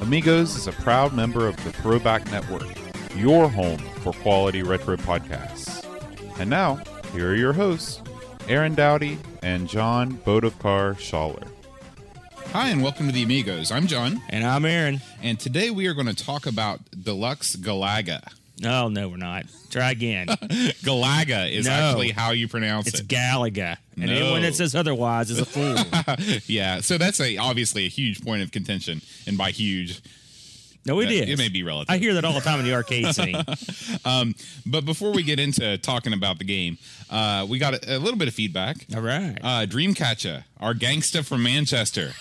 Amigos is a proud member of the Throwback Network, your home for quality retro podcasts. And now, here are your hosts, Aaron Dowdy and John Bodovkar Schaller. Hi, and welcome to the Amigos. I'm John, And I'm Aaron. and today we are going to talk about Deluxe Galaga. Oh, no, we're not. Try again. Galaga is No. actually how you pronounce it. It's it. Galaga. And No. anyone that says otherwise is a fool. yeah, so that's a obviously a huge point of contention, and by huge, No, it uh, it may be relative. I hear that all the time in the arcade scene. But before we get into talking about the game, uh, we got a, a little bit of feedback. All right. Uh, Dreamcatcher, our gangsta from Manchester.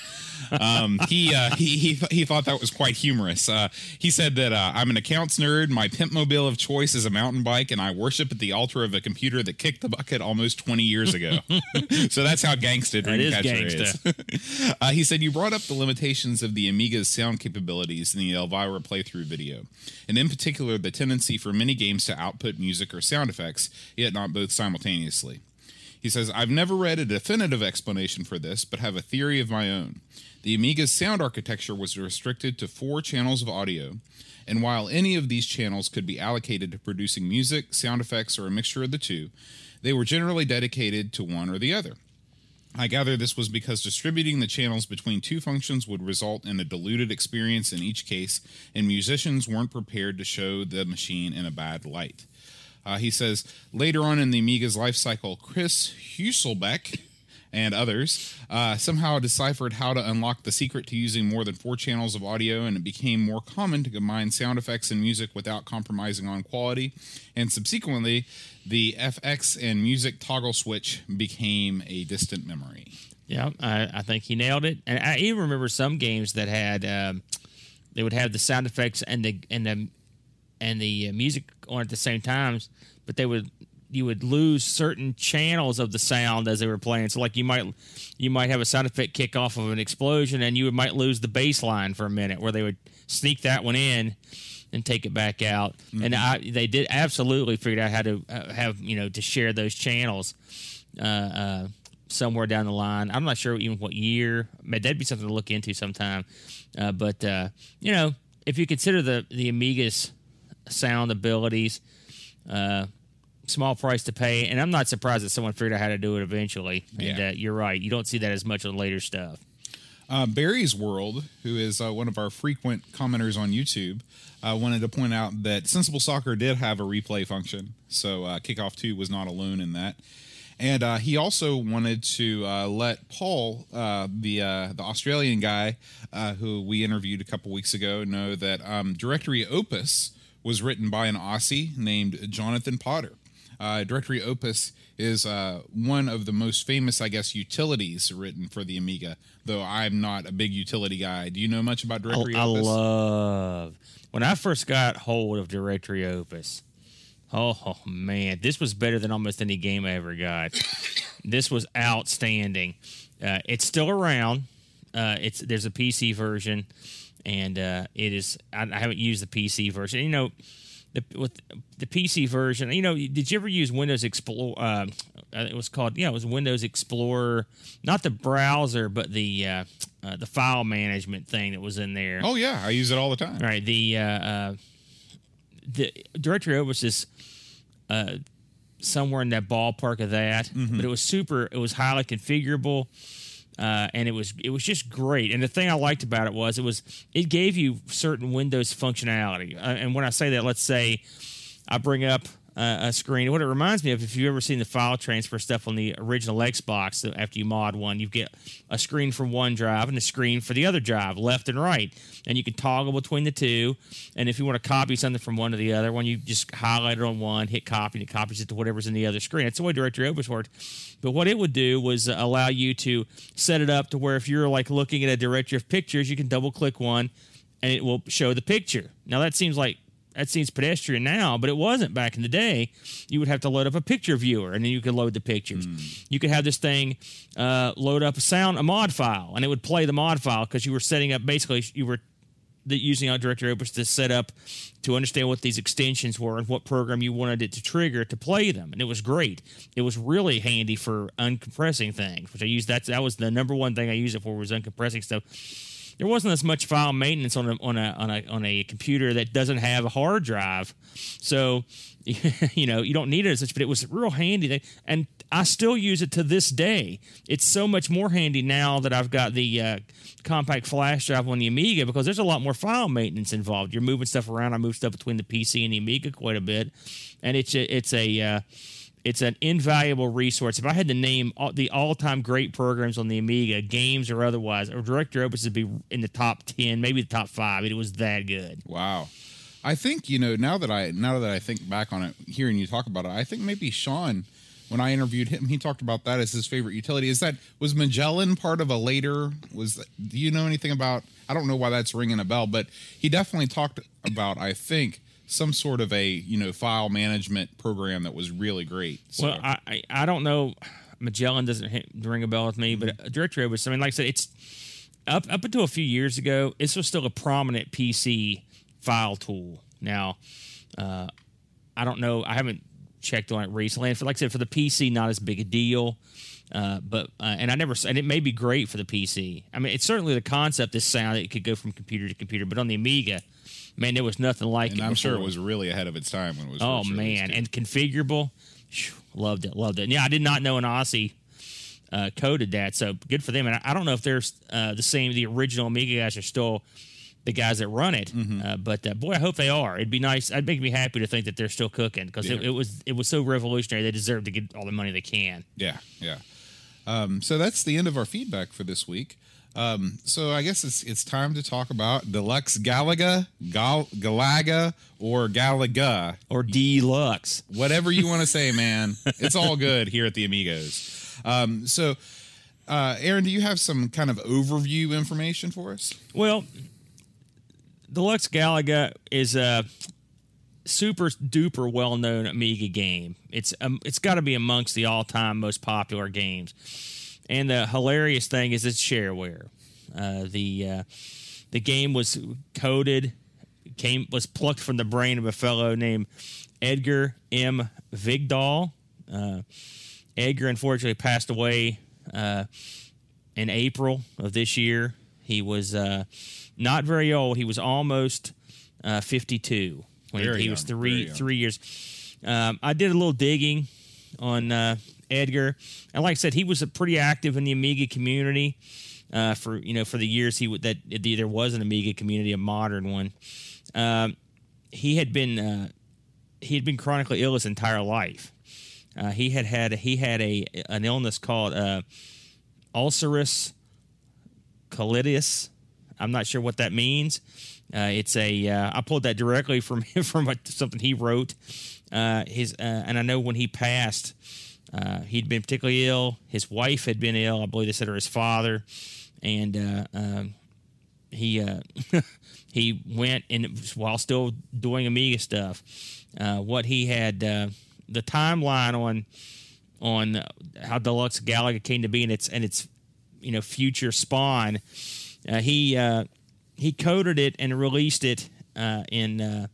Um, he, uh, he he he thought that was quite humorous. Uh, he said that uh, I'm an accounts nerd. My pimp mobile of choice is a mountain bike, and I worship at the altar of a computer that kicked the bucket almost 20 years ago. so that's how gangsta That is Dreamcatcher is. uh, he said you brought up the limitations of the Amiga's sound capabilities in the Elvira playthrough video, and in particular the tendency for many games to output music or sound effects, yet not both simultaneously. He says, I've never read a definitive explanation for this, but have a theory of my own. The Amiga's sound architecture was restricted to four channels of audio, and while any of these channels could be allocated to producing music, sound effects, or a mixture of the two, they were generally dedicated to one or the other. I gather this was because distributing the channels between two functions would result in a diluted experience in each case, and musicians weren't prepared to show the machine in a bad light. Uh, he says later on in the Amiga's life cycle, Chris Huelsbeck and others uh, somehow deciphered how to unlock the secret to using more than four channels of audio, and it became more common to combine sound effects and music without compromising on quality. And subsequently, the FX and music toggle switch became a distant memory. yeah, I, I think he nailed it. And I even remember some games that had um, they would have the sound effects and the and the and the uh, music on at the same times, but they would you would lose certain channels of the sound as they were playing. So like you might you might have a sound effect kick off of an explosion, and you might lose the bass line for a minute, where they would sneak that one in and take it back out. And I, they did absolutely figured out how to uh, have you know to share those channels. Uh, uh, somewhere down the line, I'm not sure even what year. Man, that'd be something to look into sometime. Uh, but uh, you know, if you consider the the Amiga's sound abilities, uh, small price to pay, and I'm not surprised that someone figured out how to do it eventually. And Yeah. uh, you're right, you don't see that as much on later stuff. Uh, Barry's World, who is uh, one of our frequent commenters on YouTube, uh, wanted to point out that Sensible Soccer did have a replay function, so uh, Kickoff 2 was not alone in that. And uh, he also wanted to uh, let Paul, uh, the uh, the Australian guy uh, who we interviewed a couple weeks ago, know that um, Directory Opus was written by an Aussie named Jonathan Potter. Uh, Directory Opus is uh, one of the most famous, I guess, utilities written for the Amiga. Though I'm not a big utility guy. Do you know much about Directory I Opus? I love when I first got hold of Directory Opus. Oh, oh, man, this was better than almost any game I ever got. this was outstanding. Uh, it's still around. Uh, it's there's a PC version, and uh, it is. I, I haven't used the PC version. You know, the, with the PC version. You know, did you ever use Windows Explorer? Uh, it was called yeah, it was Windows Explorer, not the browser, but the uh, uh, the file management thing that was in there. Oh yeah, I use it all the time. Right. The uh, uh, the directory Opus is uh, somewhere in that ballpark of that, but it was super. It was highly configurable, uh, and it was it was just great. And the thing I liked about it was it was it gave you certain Windows functionality. Uh, and when I say that, let's say I bring up uh, a screen. What it reminds me of, if you've ever seen the file transfer stuff on the original Xbox, after you mod one, you get a screen from one drive and a screen for the other drive, left and right, and you can toggle between the two. And if you want to copy something from one to the other one, you just highlight it on one, hit copy, and it copies it to whatever's in the other screen. That's the way Directory Opus worked. But what it would do was allow you to set it up to where if you're like looking at a directory of pictures, you can double click one, and it will show the picture. Now that seems like that seems pedestrian now, but it wasn't back in the day. You would have to load up a picture viewer, and then you could load the pictures. You could have this thing uh, load up a sound, a mod file, and it would play the mod file because you were setting up basically you were the, using our director opus to set up to understand what these extensions were and what program you wanted it to trigger to play them and it was great it was really handy for uncompressing things which i used that that was the number one thing i used it for was uncompressing stuff there wasn't as much file maintenance on a on a on a on a computer that doesn't have a hard drive. So, you know, you don't need it as such, but it was real handy. And I still use it to this day. It's so much more handy now that I've got the uh, compact flash drive on the Amiga because there's a lot more file maintenance involved. You're moving stuff around. I move stuff between the PC and the Amiga quite a bit, and it's a, it's a uh, it's an invaluable resource. If I had to name all, the all-time great programs on the Amiga, games or otherwise, or Director Opus would be in the top ten, maybe the top five. It was that good. Wow. I think you know now that I now that I think back on it, hearing you talk about it, I think maybe Sean, when I interviewed him, he talked about that as his favorite utility. Is that was Magellan part of a later? Was do you know anything about? I don't know why that's ringing a bell, but he definitely talked about. I think some sort of a you know file management program that was really great. So. Well, I, I I don't know. Magellan doesn't ring a bell with me, but uh, Director Opus. I mean, like I said, it's up up until a few years ago. This was still a prominent PC file tool. Now, uh, I don't know. I haven't checked on it recently. And for like I said, for the PC, not as big a deal. Uh, but uh, and I never and it may be great for the PC. I mean, it's certainly the concept. This sound it could go from computer to computer, but on the Amiga, man, there was nothing like and it. I'm sure it was really ahead of its time when it was. Oh man, and configurable. Loved it, loved it. And yeah, I did not know an Aussie uh, coded that, so good for them. And I, I don't know if there's uh, the same. The original Amiga guys are still the guys that run it, Mm-hmm. uh, but uh, boy, I hope they are. It'd be nice. I'd make me happy to think that they're still cooking because it, it was it was so revolutionary. They deserve to get all the money they can. Yeah, yeah. Um, so that's the end of our feedback for this week. Um, so I guess it's it's time to talk about Deluxe Galaga, Gal, Galaga, or Galaga, Or deluxe. whatever you want to say, man. It's all good here at the Amigos. Um, so, uh, Aaron, do you have some kind of overview information for us? Well, Deluxe Galaga is a super duper well known Amiga game. It's um, it's got to be amongst the all time most popular games. And the hilarious thing is it's shareware. Uh, the uh, the game was coded came was plucked from the brain of a fellow named Edgar M. Vigdal. Uh, Edgar unfortunately passed away uh, in April of this year. He was uh, not very old. He was almost uh, 52 when Very he was young, three three years. Um, I did a little digging on uh, Edgar, and like I said, he was pretty active in the Amiga community uh, for you know for the years he would that there was an Amiga community, a modern one. Um, he had been uh, he had been chronically ill his entire life. Uh, he had had he had a an illness called uh, ulcerous colitis. I'm not sure what that means. Uh, it's a uh, I pulled that directly from from a, something he wrote. His and I know when he passed, uh, he'd been particularly ill. His wife had been ill. I believe they said or his father, and uh, um, he uh, he went and while still doing Amiga stuff. Uh, what he had uh, the timeline on on how Deluxe Galaga came to be and its and its you know future spawn. He he coded it and released it in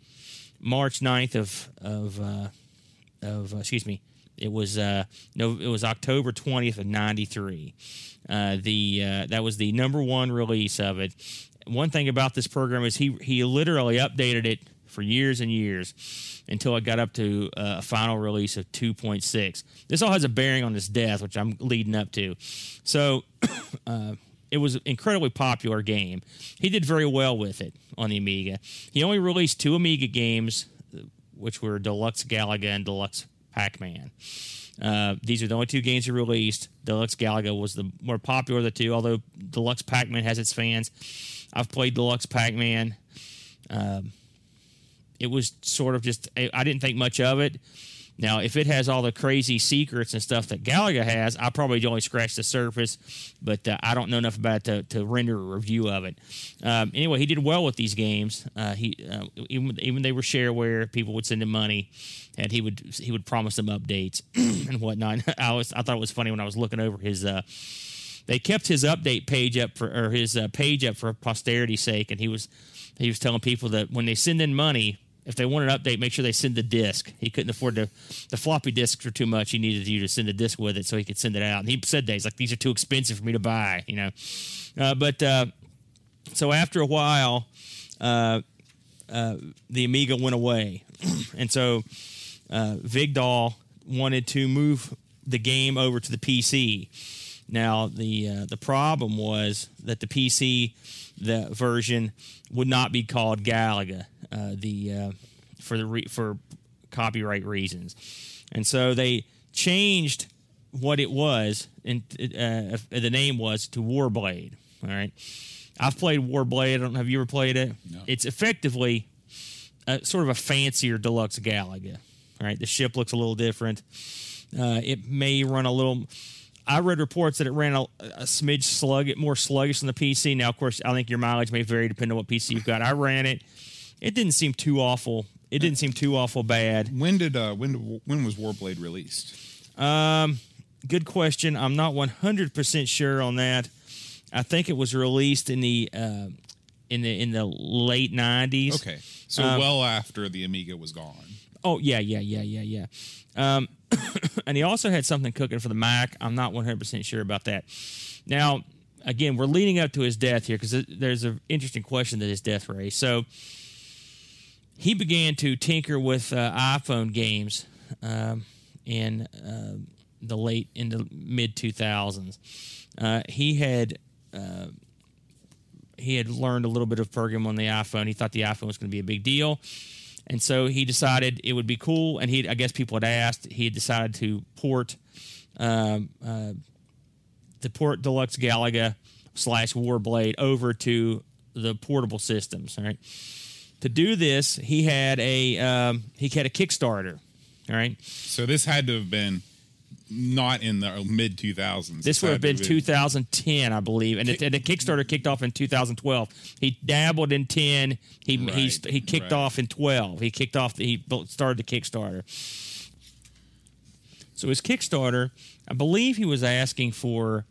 March 9th of of of excuse me. It was uh, no, it was October 20th of '93. Uh, the uh, that was the number one release of it. One thing about this program is he he literally updated it for years and years until it got up to uh, a final release of 2.6. This all has a bearing on his death, which I'm leading up to. So uh, it was an incredibly popular game. He did very well with it on the Amiga. He only released two Amiga games, which were Deluxe Galaga and Deluxe Pac-Man. Uh, these are the only two games he released. Deluxe Galaga was the more popular of the two, although Deluxe Pac-Man has its fans. I've played Deluxe Pac-Man. Um, it was sort of just I didn't think much of it, Now, if it has all the crazy secrets and stuff that Galaga has, I probably only scratched the surface, but uh, I don't know enough about it to, to render a review of it. Um, anyway, he did well with these games. Uh, he uh, even even they were shareware, people would send him money, and he would he would promise them updates and whatnot. I was I thought it was funny when I was looking over his. Uh, they kept his update page up for or his uh, page up for posterity's sake, and he was he was telling people that when they send in money if they want an update, make sure they send the disc. He couldn't afford the the floppy disks were too much. He needed you to send the disc with it so he could send it out. And he said he's like, these are too expensive for me to buy, you know. Uh, but uh, so after a while, uh, uh the Amiga went away, and so uh, Vigdal wanted to move the game over to the PC. Now the uh, the problem was that the PC the version would not be called Galaga uh, the uh, for the re- for copyright reasons, and so they changed what it was and uh, the name was to Warblade. All right, I've played Warblade. I don't have you ever played it? No. It's effectively a, sort of a fancier deluxe Galaga. All right, the ship looks a little different. Uh, it may run a little. I read reports that it ran a, a smidge slug, it more sluggish than the PC. Now, of course, I think your mileage may vary depending on what PC you've got. I ran it it didn't seem too awful. It didn't seem too awful bad. When did uh when when was Warblade released? Um, good question. I'm not 100 percent sure on that. I think it was released in the uh, in the in the late 90s. Okay, so Um, well after the Amiga was gone. Oh yeah, yeah, yeah, yeah, yeah. Um, and he also had something cooking for the Mac. I'm not 100 percent sure about that. Now, again, we're leading up to his death here because there's an interesting question that his death raised. So he began to tinker with uh, iPhone games um, in uh, the late in the mid 2000s. Uh, he had uh, he had learned a little bit of program on the iPhone. He thought the iPhone was going to be a big deal, and so he decided it would be cool. And he, I guess, people had asked. He had decided to port um, uh, the port Deluxe Galaga slash Warblade over to the portable systems. All right to do this, he had a um, he had a Kickstarter. All right, So this had to have been not in the mid 2000s. this would have been 2010, I believe, and, it, and the Kickstarter kicked off in 2012. He dabbled in 10. He he Right, he kicked right. off in 12. He kicked off. The, he started the Kickstarter. So his Kickstarter, I believe he was asking for.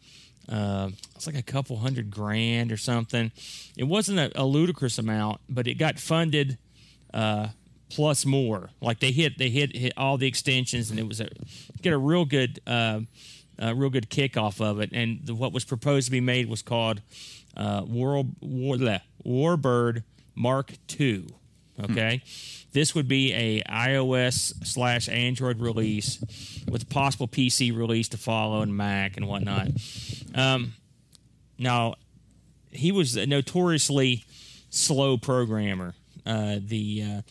Uh, it's like a couple hundred grand or something. It wasn't a, a ludicrous amount, but it got funded uh, plus more. Like they hit, they hit, hit all the extensions, and it was a get a real good, uh, a real good kick off of it. And the, what was proposed to be made was called uh, War, War, bleh, Warbird Mark II. Okay, this would be a iOS slash Android release with possible PC release to follow and Mac and whatnot. Um, now, he was a notoriously slow programmer. Uh, the uh,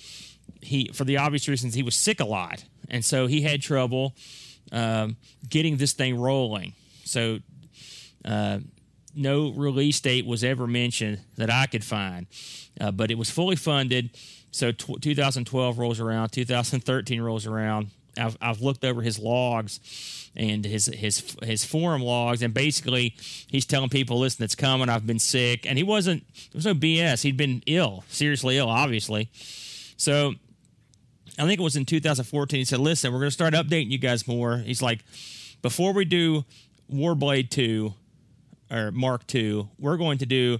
he for the obvious reasons he was sick a lot, and so he had trouble um, getting this thing rolling. So. Uh, no release date was ever mentioned that I could find, uh, but it was fully funded. So tw 2012 rolls around, 2013 rolls around. I've, I've looked over his logs and his his his forum logs, and basically he's telling people, "Listen, it's coming. I've been sick," and he wasn't. There was no BS. He'd been ill, seriously ill, obviously. So I think it was in 2014. He said, "Listen, we're going to start updating you guys more." He's like, "Before we do Warblade 2 or Mark 2, we're going to do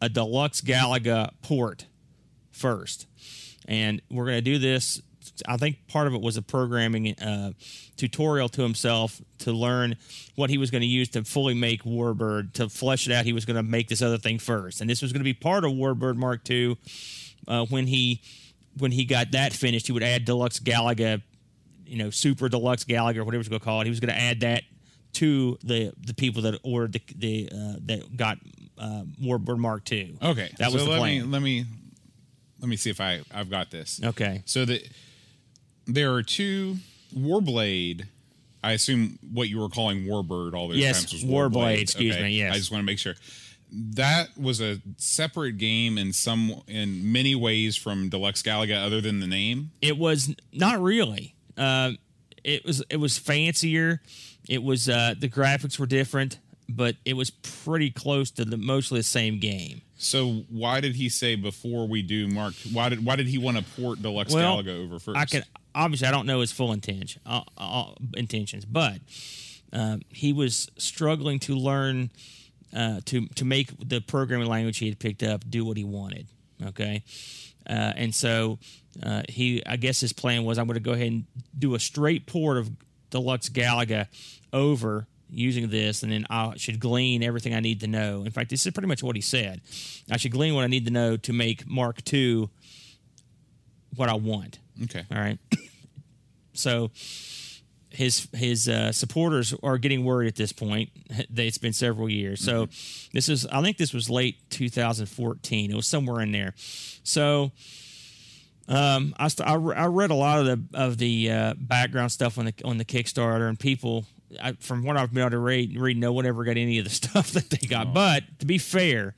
a deluxe Galaga port first, and we're going to do this." I think part of it was a programming uh, tutorial to himself to learn what he was going to use to fully make Warbird. To flesh it out, he was going to make this other thing first, and this was going to be part of Warbird Mark II. Uh, when he when he got that finished, he would add Deluxe Galaga, you know, Super Deluxe Galaga, or whatever he's going to call it. He was going to add that to the the people that ordered the, the uh, that got uh, Warbird Mark II. Okay, that was so the let plan. me let me let me see if I I've got this. Okay. So that there are two Warblade. I assume what you were calling Warbird all those Yes, times was Warblade, excuse me, yes. I just want to make sure that was a separate game in some in many ways from Deluxe Galaga, other than the name. It was not really. Uh, it was it was fancier. It was uh, the graphics were different, but it was pretty close to the mostly the same game. So why did he say before we do Mark? Why did why did he want to port Deluxe Well, Galaga over first? I can obviously I don't know his full intention uh, uh, intentions, but um, he was struggling to learn uh, to to make the programming language he had picked up do what he wanted. Okay, uh, and so uh, he I guess his plan was I'm going to go ahead and do a straight port of Deluxe Galaga over using this and then I should glean everything I need to know. In fact, this is pretty much what he said. I should glean what I need to know to make Mark II what I want. Okay. All right. so his his uh, supporters are getting worried at this point. It's been several years. So this is I think this was late 2014. It was somewhere in there. So um, I, st- I, re- I read a lot of the of the uh, background stuff on the on the Kickstarter, and people, I, from what I've been able to read, read, no one ever got any of the stuff that they got. But to be fair,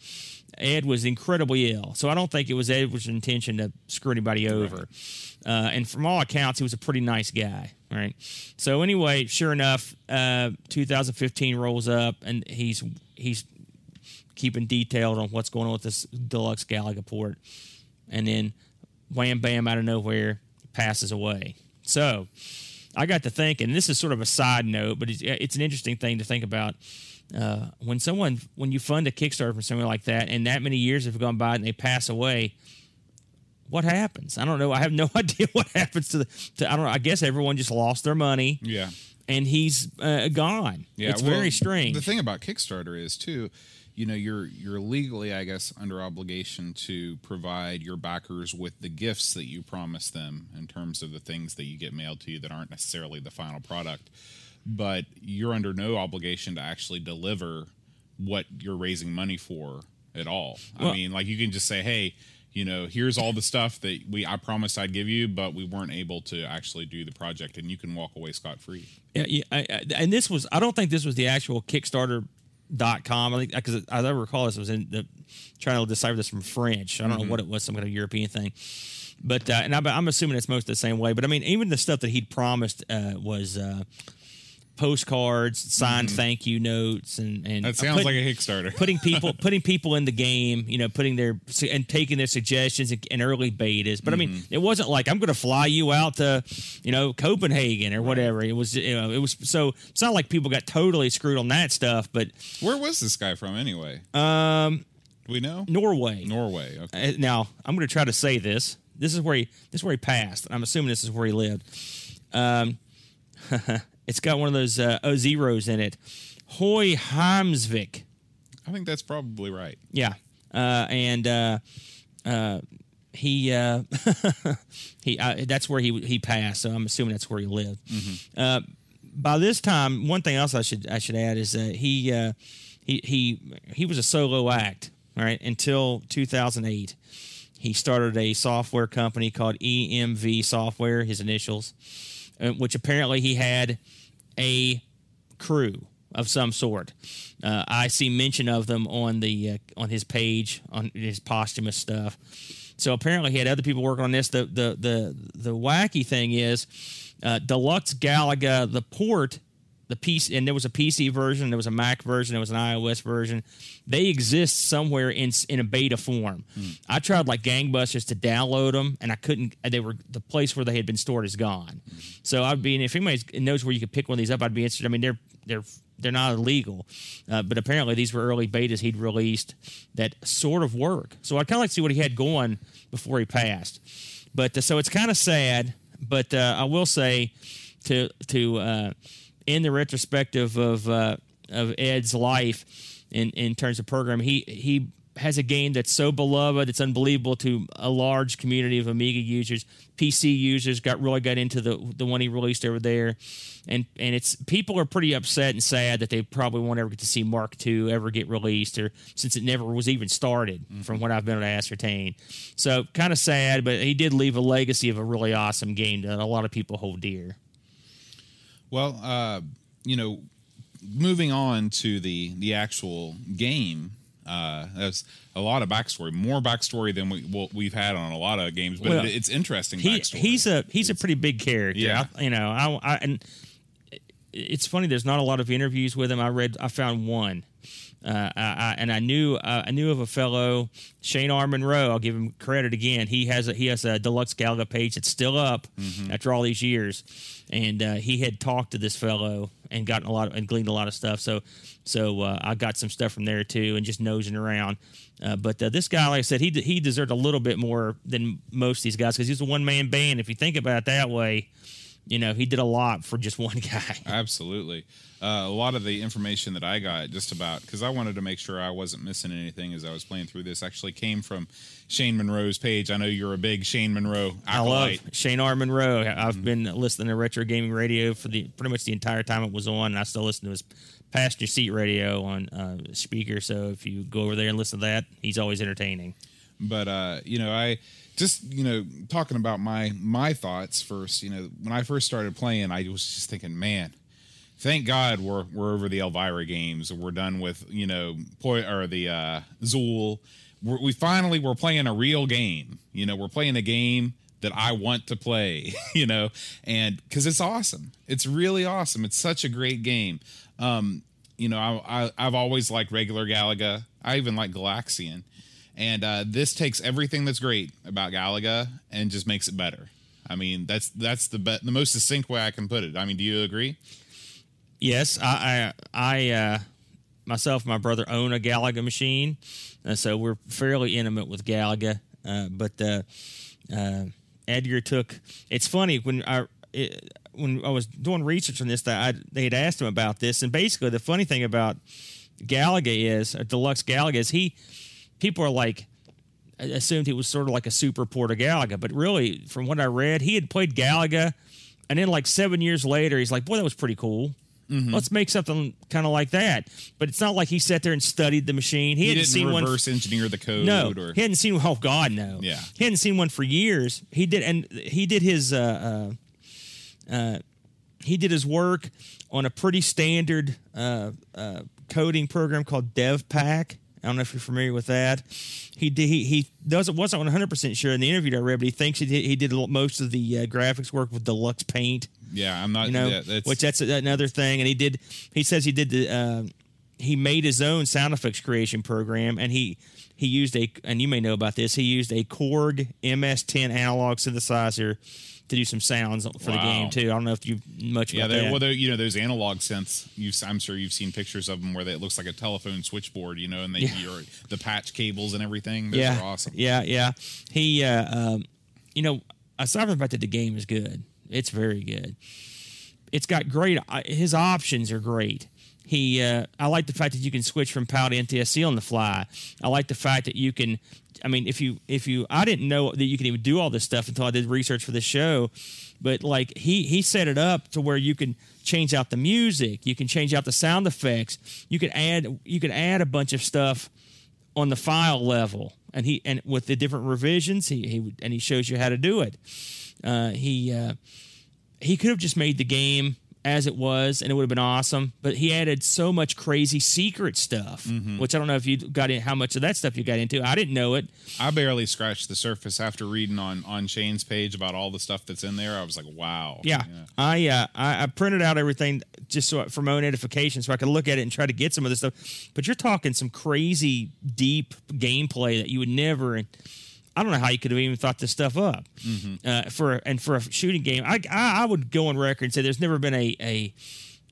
Ed was incredibly ill, so I don't think it was Ed's intention to screw anybody over. Uh, and from all accounts, he was a pretty nice guy. Right. So anyway, sure enough, uh, 2015 rolls up, and he's he's keeping detailed on what's going on with this deluxe Galaga port, and then wham bam out of nowhere passes away. So I got to thinking. This is sort of a side note, but it's, it's an interesting thing to think about. Uh, when someone, when you fund a Kickstarter for someone like that, and that many years have gone by and they pass away, what happens? I don't know. I have no idea what happens to the. To, I don't know. I guess everyone just lost their money Yeah. and he's uh, gone. Yeah. it's well, very strange. The thing about Kickstarter is too, you know, you're you're legally, I guess, under obligation to provide your backers with the gifts that you promise them in terms of the things that you get mailed to you that aren't necessarily the final product. But you're under no obligation to actually deliver what you're raising money for at all. I mean, like you can just say, hey, you know, here's all the stuff that we I promised I'd give you, but we weren't able to actually do the project, and you can walk away scot free. Yeah, yeah I, I, and this was I don't think this was the actual Kickstarter.com. I think because as I recall, this was in the trying to decipher this from French. I don't know what it was, some kind of European thing. But uh, and I, I'm assuming it's most the same way. But I mean, even the stuff that he'd promised uh, was uh, postcards, signed thank you notes, and and That sounds like a Kickstarter. putting people putting people in the game, you know, putting their and taking their suggestions and, and early betas. But I mean, it wasn't like I'm going to fly you out to, you know, Copenhagen or whatever. It was, you know, it was so it's not like people got totally screwed on that stuff. But Where was this guy from anyway? um, Do we know? Norway. Norway. Okay. Uh, now I'm going to try to say this. This is where he this is where he passed. I'm assuming this is where he lived. Um, it's got one of those uh, O zeros in it. Hoy Hamsvik. I think that's probably right. Yeah, uh, and uh, uh, he uh, he uh, that's where he he passed. So I'm assuming that's where he lived. Uh, by this time, one thing else I should I should add is that he uh, he he he was a solo act, right? Until 2008, he started a software company called EMV Software, his initials, which apparently he had a crew of some sort. Uh, I see mention of them on the uh, on his page on his posthumous stuff. So apparently he had other people working on this. The the the the wacky thing is, uh, Deluxe Galaga the port. The PC and there was a PC version, there was a Mac version, there was an iOS version. They exist somewhere in in a beta form. I tried like gangbusters to download them, and I couldn't. They were the place where they had been stored is gone. So I'd be, if anybody knows where you could pick one of these up, I'd be interested. I mean, they're they're they're not illegal, uh, but apparently these were early betas he'd released that sort of work. So I'd kind of like to see what he had going before he passed. But uh, so it's kind of sad. But uh, I will say to to uh, in the retrospective of uh, of Ed's life in in terms of program, he he has a game that's so beloved, it's unbelievable to a large community of Amiga users. PC users got really got into the the one he released over there, and and it's people are pretty upset and sad that they probably won't ever get to see Mark II ever get released, or since it never was even started, from what I've been able to ascertain. So kind of sad, but he did leave a legacy of a really awesome game that a lot of people hold dear. Well, uh, you know, moving on to the the actual game, Uh, that's a lot of backstory, more backstory than we we've had on a lot of games, but Well, it, it's interesting. he he's a he's a pretty big character. Yeah. I, you know, I, I and it's funny. There's not a lot of interviews with him. I read, I found one, I, I, and I knew uh, I knew of a fellow Shane R. Monroe. I'll give him credit again. He has a he has a deluxe Galaga page that's still up Mm-hmm. after all these years, and uh, he had talked to this fellow and gotten a lot of, and gleaned a lot of stuff. So so uh, I got some stuff from there too, and just nosing around. Uh, but uh, this guy, like I said, he de- he deserved a little bit more than most of these guys because he's a one man band. If you think about it that way, you know he did a lot for just one guy. Absolutely. Uh, a lot of the information that I got just about because I wanted to make sure I wasn't missing anything as I was playing through this actually came from Shane Monroe's page. I know you're a big Shane Monroe I love. Shane R. Monroe. I've been listening to retro gaming radio for the pretty much the entire time it was on, and I still listen to his passenger seat radio on uh, speaker. So if you go over there and listen to that, he's always entertaining. but uh you know i just you know talking about my my thoughts first you know when i first started playing i was just thinking man thank god we're we're over the elvira games we're done with you know Poi, or the uh zool. We're, we finally we're playing a real game. You know we're playing a game that i want to play you know and because it's awesome. It's really awesome. It's such a great game. Um you know i, I i've always liked regular galaga. I even like galaxian and uh, this takes everything that's great about Galaga and just makes it better. I mean, that's that's the be- the most succinct way I can put it. I mean, do you agree? Yes, I I, I uh, myself and my brother own a Galaga machine, uh, so we're fairly intimate with Galaga. Uh, but uh, uh, Edgar took. It's funny when I. It, when I was doing research on this, that I, they had asked him about this, and basically the funny thing about Galaga is, or Deluxe Galaga is, he people are like assumed he was sort of like a super port of Galaga, but really, from what I read, he had played Galaga, and then like seven years later, he's like, "Boy, that was pretty cool. Mm-hmm. Let's make something kind of like that." But it's not like he sat there and studied the machine. He, He hadn't didn't seen one. reverse engineer the code. No, or he hadn't seen. Oh God, no. Yeah. he hadn't seen one for years. He did, and he did his. Uh, uh, uh, he did his work on a pretty standard uh, uh, coding program called Devpac. I don't know if you're familiar with that. He did. He, he doesn't wasn't 100 percent sure in the interview that I read, but he thinks he did, he did most of the uh, graphics work with Deluxe Paint yeah, I'm not. you know, yeah, that's, which that's another thing. And he did. He says he did the. Uh, he made his own sound effects creation program, and he he used a. And you may know about this. He used a Korg MS10 analog synthesizer to do some sounds for the game too. I don't know if you much yeah, about that. well, you know, those analog synths. You've, I'm sure you've seen pictures of them where they, it looks like a telephone switchboard. You know, and they Yeah. the patch cables and everything. Those yeah, awesome. Yeah, yeah. He, uh, um, you know, aside from the fact that the game is good, it's very good. It's got great. uh, His options are great. He, uh, I like the fact that you can switch from PAL to NTSC on the fly. I like the fact that you can. I mean, if you, if you, I didn't know that you can even do all this stuff until I did research for the show. But like he, he set it up to where you can change out the music, you can change out the sound effects, you can add, you can add a bunch of stuff on the file level and he and with the different revisions he, he and he shows you how to do it uh, he uh, he could have just made the game as it was and it would have been awesome but he added so much crazy secret stuff which i don't know if you got in how much of that stuff you got into i didn't know it I barely scratched the surface after reading on on Shane's page about all the stuff that's in there. I was like, wow. yeah, I, uh, I I printed out everything just so for my own edification, so I could look at it and try to get some of this stuff. But you're talking some crazy deep gameplay that you would never. I don't know how you could have even thought this stuff up uh, for and for a shooting game. I, I I would go on record and say there's never been a a.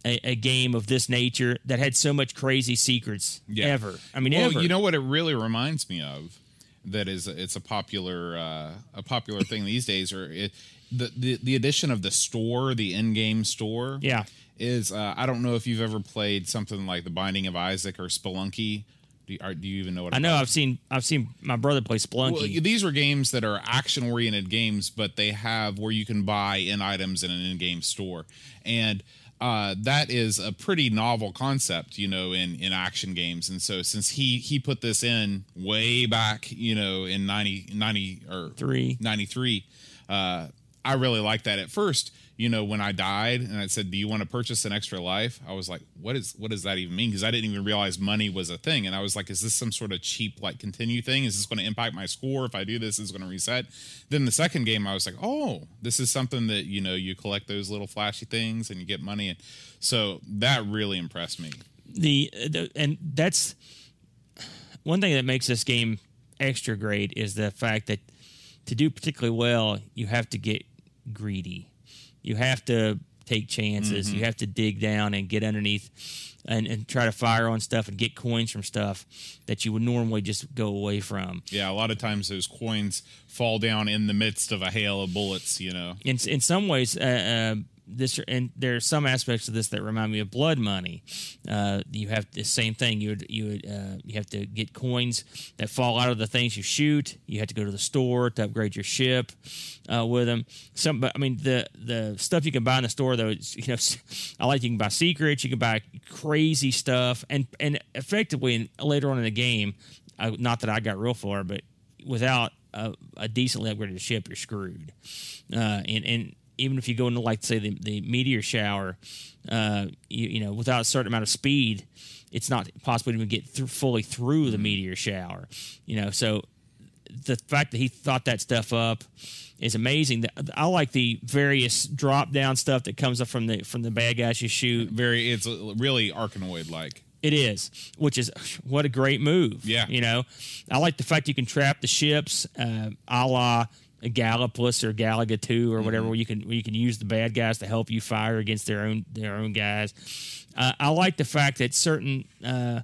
A, a game of this nature that had so much crazy secrets Yeah. ever. I mean, well, ever. you know what it really reminds me of? That is, it's a popular uh, a popular thing these days. Or it, the, the the addition of the store, the in-game store, Yeah. is. Uh, I don't know if you've ever played something like The Binding of Isaac or Spelunky. Do you, are, do you even know what I know I've seen I've seen my brother play Splunky. Well, these are games that are action oriented games, but they have where you can buy in items in an in game store. And uh, that is a pretty novel concept, you know, in, in action games. And so since he he put this in way back, you know, in 90, 90 or Three. 93, uh, I really like that. At first, you know, when I died and I said, "Do you want to purchase an extra life?" I was like, "What is what does that even mean?" Because I didn't even realize money was a thing, and I was like, "Is this some sort of cheap like continue thing? Is this going to impact my score if I do this? Is going to reset?" Then the second game, I was like, "Oh, this is something that you know you collect those little flashy things and you get money." And so that really impressed me. the, the and that's one thing that makes this game extra great is the fact that to do particularly well, you have to get greedy. You have to take chances. You have to dig down and get underneath and, and try to fire on stuff and get coins from stuff that you would normally just go away from. Yeah, a lot of times those coins fall down in the midst of a hail of bullets. You know. in in some ways, uh, uh, this and there are some aspects of this that remind me of blood money. Uh, you have the same thing. You would you would uh, you have to get coins that fall out of the things you shoot. You have to go to the store to upgrade your ship uh, with them. Some, I mean the the stuff you can buy in the store though. You know, I like you can buy secrets. You can buy crazy stuff, and and effectively later on in the game, not that I got real far, but without a, a decently upgraded ship, you're screwed. Uh, and and even if you go into like say the, the meteor shower, uh, you, you know without a certain amount of speed, it's not possible to even get fully through the meteor shower. You know, so the fact that he thought that stuff up is amazing. I like the various drop down stuff that comes up from the from the bad guys you shoot. Very, it's really Arkanoid like. It is, which is what a great move. Yeah. you know, I like the fact you can trap the ships, uh, a la Gaplus or Galaga Two or whatever, where you can where you can use the bad guys to help you fire against their own their own guys. Uh, I like the fact that certain. Uh,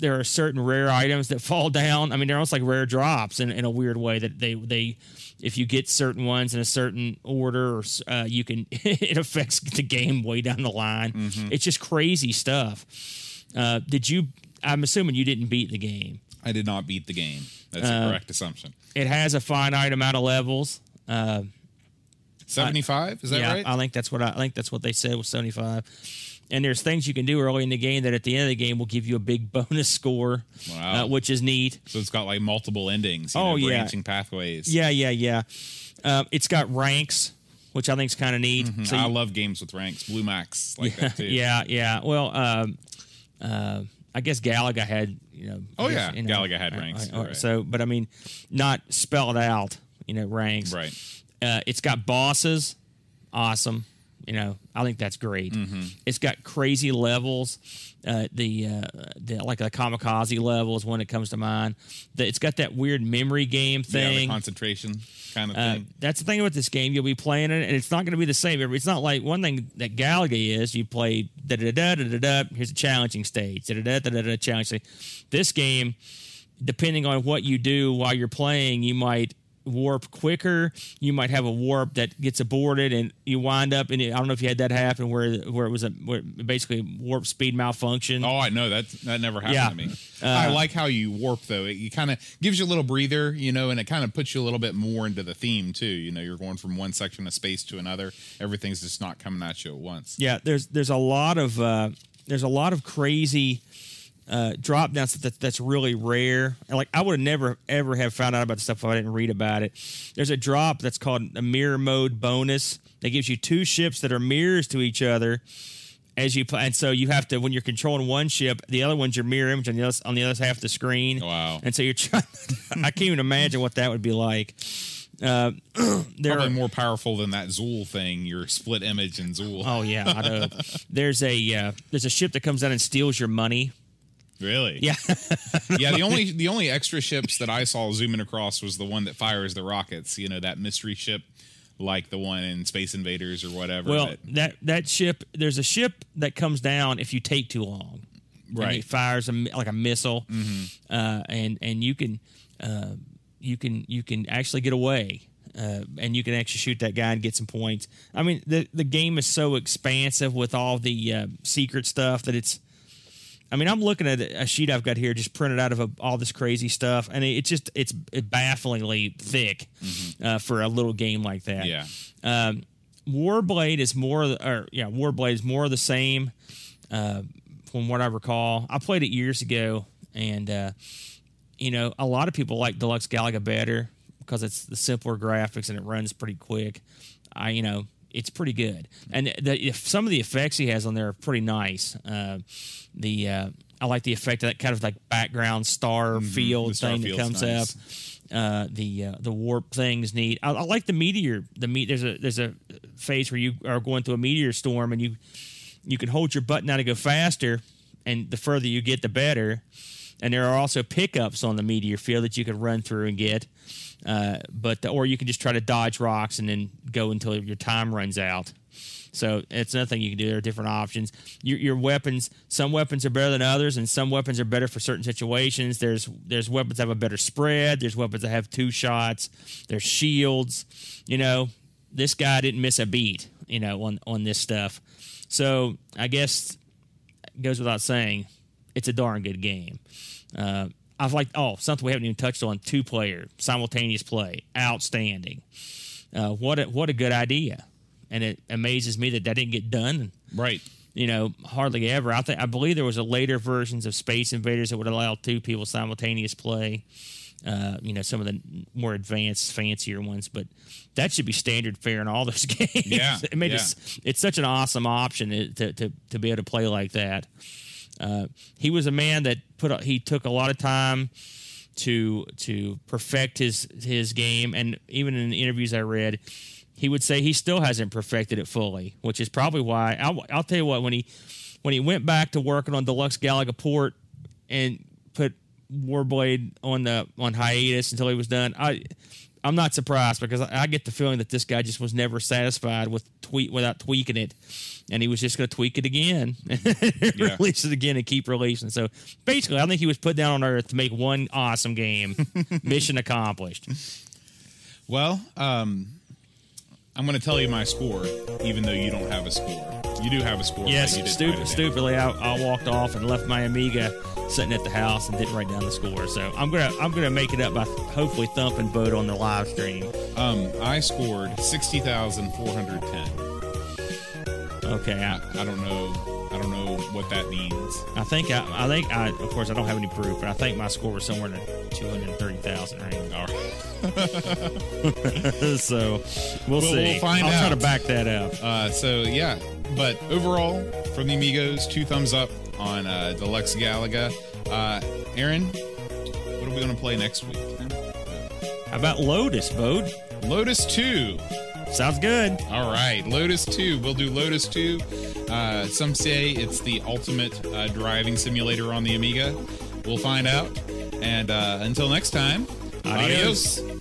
there are certain rare items that fall down. I mean, they're almost like rare drops in, in a weird way that they they if you get certain ones in a certain order, or uh, you can it affects the game way down the line. It's just crazy stuff. Uh, did you? I'm assuming you didn't beat the game. I did not beat the game. That's Uh, a correct assumption. It has a finite amount of levels. Uh, Seventy-five, is that yeah, right? I think that's what I, I think that's what they said was 75. And there's things you can do early in the game that at the end of the game will give you a big bonus score, Wow. uh, which is neat. so it's got like multiple endings. You Oh, know, yeah. branching pathways. Yeah, yeah, yeah. Um, it's got ranks, which I think is kind of neat. So I you- love games with ranks. Blue Max like that too. yeah, yeah. Well, um, uh, I guess Galaga had, you know. Oh, guess, yeah. you know, Galaga had ranks, right. So, but I mean, not spelled out, you know, ranks. Right. Uh, it's got bosses. Awesome. You know, I think that's great. Mm-hmm. It's got crazy levels. Uh, the, uh, the like the kamikaze level is one that comes to mind. The, it's got that weird memory game Yeah, thing. concentration kind of Uh, thing. that's the thing about this game. You'll be playing it, and it's not going to be the same. It's not like one thing that Galaga is. You play da da da da da da. Here's a challenging stage. Da da da da da. Challenging. Stage. This game, depending on what you do while you're playing, you might warp quicker. You might have a warp that gets aborted, and you wind up. And I don't know if you had that happen where where it was a where basically warp speed malfunction. Oh, I know that that never happened Yeah. to me. Uh, I like how you warp though. It, it kind of gives you a little breather, you know, and it kind of puts you a little bit more into the theme too. You know, you're going from one section of space to another. Everything's just not coming at you at once. Yeah, there's there's a lot of uh, there's a lot of crazy uh, drop downs that that's really rare. And like I would have never ever have found out about the stuff if I didn't read about it. There's a drop that's called a mirror mode bonus that gives you two ships that are mirrors to each other as you play. And so you have to when you're controlling one ship, the other one's your mirror image on the other, on the other half of the screen. Wow. And so you're trying. I can't even imagine what that would be like. Uh, there Probably more powerful than that Zool thing. Your split image in Zool. Oh yeah, I know. there's a uh, there's a ship that comes down and steals your money. Really? Yeah, yeah. The only the only extra ships that I saw zooming across was the one that fires the rockets. You know that mystery ship, like the one in Space Invaders or whatever. well, that- that that ship there's a ship that comes down if you take too long. And Right. it fires a, like a missile, uh, and and you can uh, you can you can actually get away. Uh, and you can actually shoot that guy and get some points. I mean, the the game is so expansive with all the uh, secret stuff that it's. I mean, I'm looking at a sheet I've got here, just printed out of a, all this crazy stuff, and it's just it's bafflingly thick uh, for a little game like that. yeah. Um, Warblade is more, or yeah, Warblade is more of the same. Uh, from what I recall, I played it years ago, and uh, you know, a lot of people like Deluxe Galaga better because it's the simpler graphics and it runs pretty quick. I you know it's pretty good, and the, if some of the effects he has on there are pretty nice. Uh, the uh, I like the effect of that kind of like background star field Mm-hmm. Star thing that comes nice. up. Uh, the uh, the warp thing is neat. I, I like the meteor. The meet there's a there's a phase where you are going through a meteor storm and you you can hold your button down to go faster, and the further you get, the better. And there are also pickups on the meteor field that you can run through and get. Uh, but or you can just try to dodge rocks and then go until your time runs out. So it's nothing you can do. There are different options. Your, your weapons, some weapons are better than others, and some weapons are better for certain situations. There's there's weapons that have a better spread. There's weapons that have two shots. There's shields. You know, this guy didn't miss a beat. You know, on on this stuff. So I guess goes without saying, it's a darn good game. Uh, I've liked oh something we haven't even touched on two player simultaneous play outstanding. Uh, what a, what a good idea, and it amazes me that that didn't get done. Right. You know, hardly ever. I think I believe there was a later versions of Space Invaders that would allow two people simultaneous play. Uh, you know, some of the more advanced, fancier ones, but that should be standard fare in all those games. Yeah, it made yeah. it, it's such an awesome option to, to to be able to play like that. Uh, he was a man that put he took a lot of time to to perfect his his game, and even in the interviews I read, he would say he still hasn't perfected it fully, which is probably why I'll, I'll tell you what when he when he went back to working on Deluxe Galaga Port and put Warblade on the on hiatus until he was done. I I'm not surprised because I, I get the feeling that this guy just was never satisfied with tweet without tweaking it, and he was just going to tweak it again, Yeah. release it again, and keep releasing. So basically, I think he was put down on Earth to make one awesome game. Mission accomplished. Well, um, I'm going to tell you my score, even though you don't have a score. You do have a score. Yes, stupid, write it down. stupidly, I, I walked off and left my Amiga sitting at the house and didn't write down the score. So I'm gonna I'm gonna make it up by hopefully thumping Boat on the live stream. Um, I scored sixty thousand four hundred ten. Okay, I, I don't know. What that means. I think I, I think I of course I don't have any proof, but I think my score was somewhere in the two hundred thirty thousand range. All right. so we'll, Well, see. we'll find I'll try to back that up. Uh, so yeah, but overall, from the Amigos, two thumbs up on uh, Deluxe Galaga. Uh, Aaron, what are we going to play next week? How about Lotus, Boat? Lotus Two. Sounds good. All right, Lotus 2. We'll do Lotus 2. Uh, some say it's the ultimate uh, driving simulator on the Amiga. We'll find out. And uh, until next time, Adios. adios.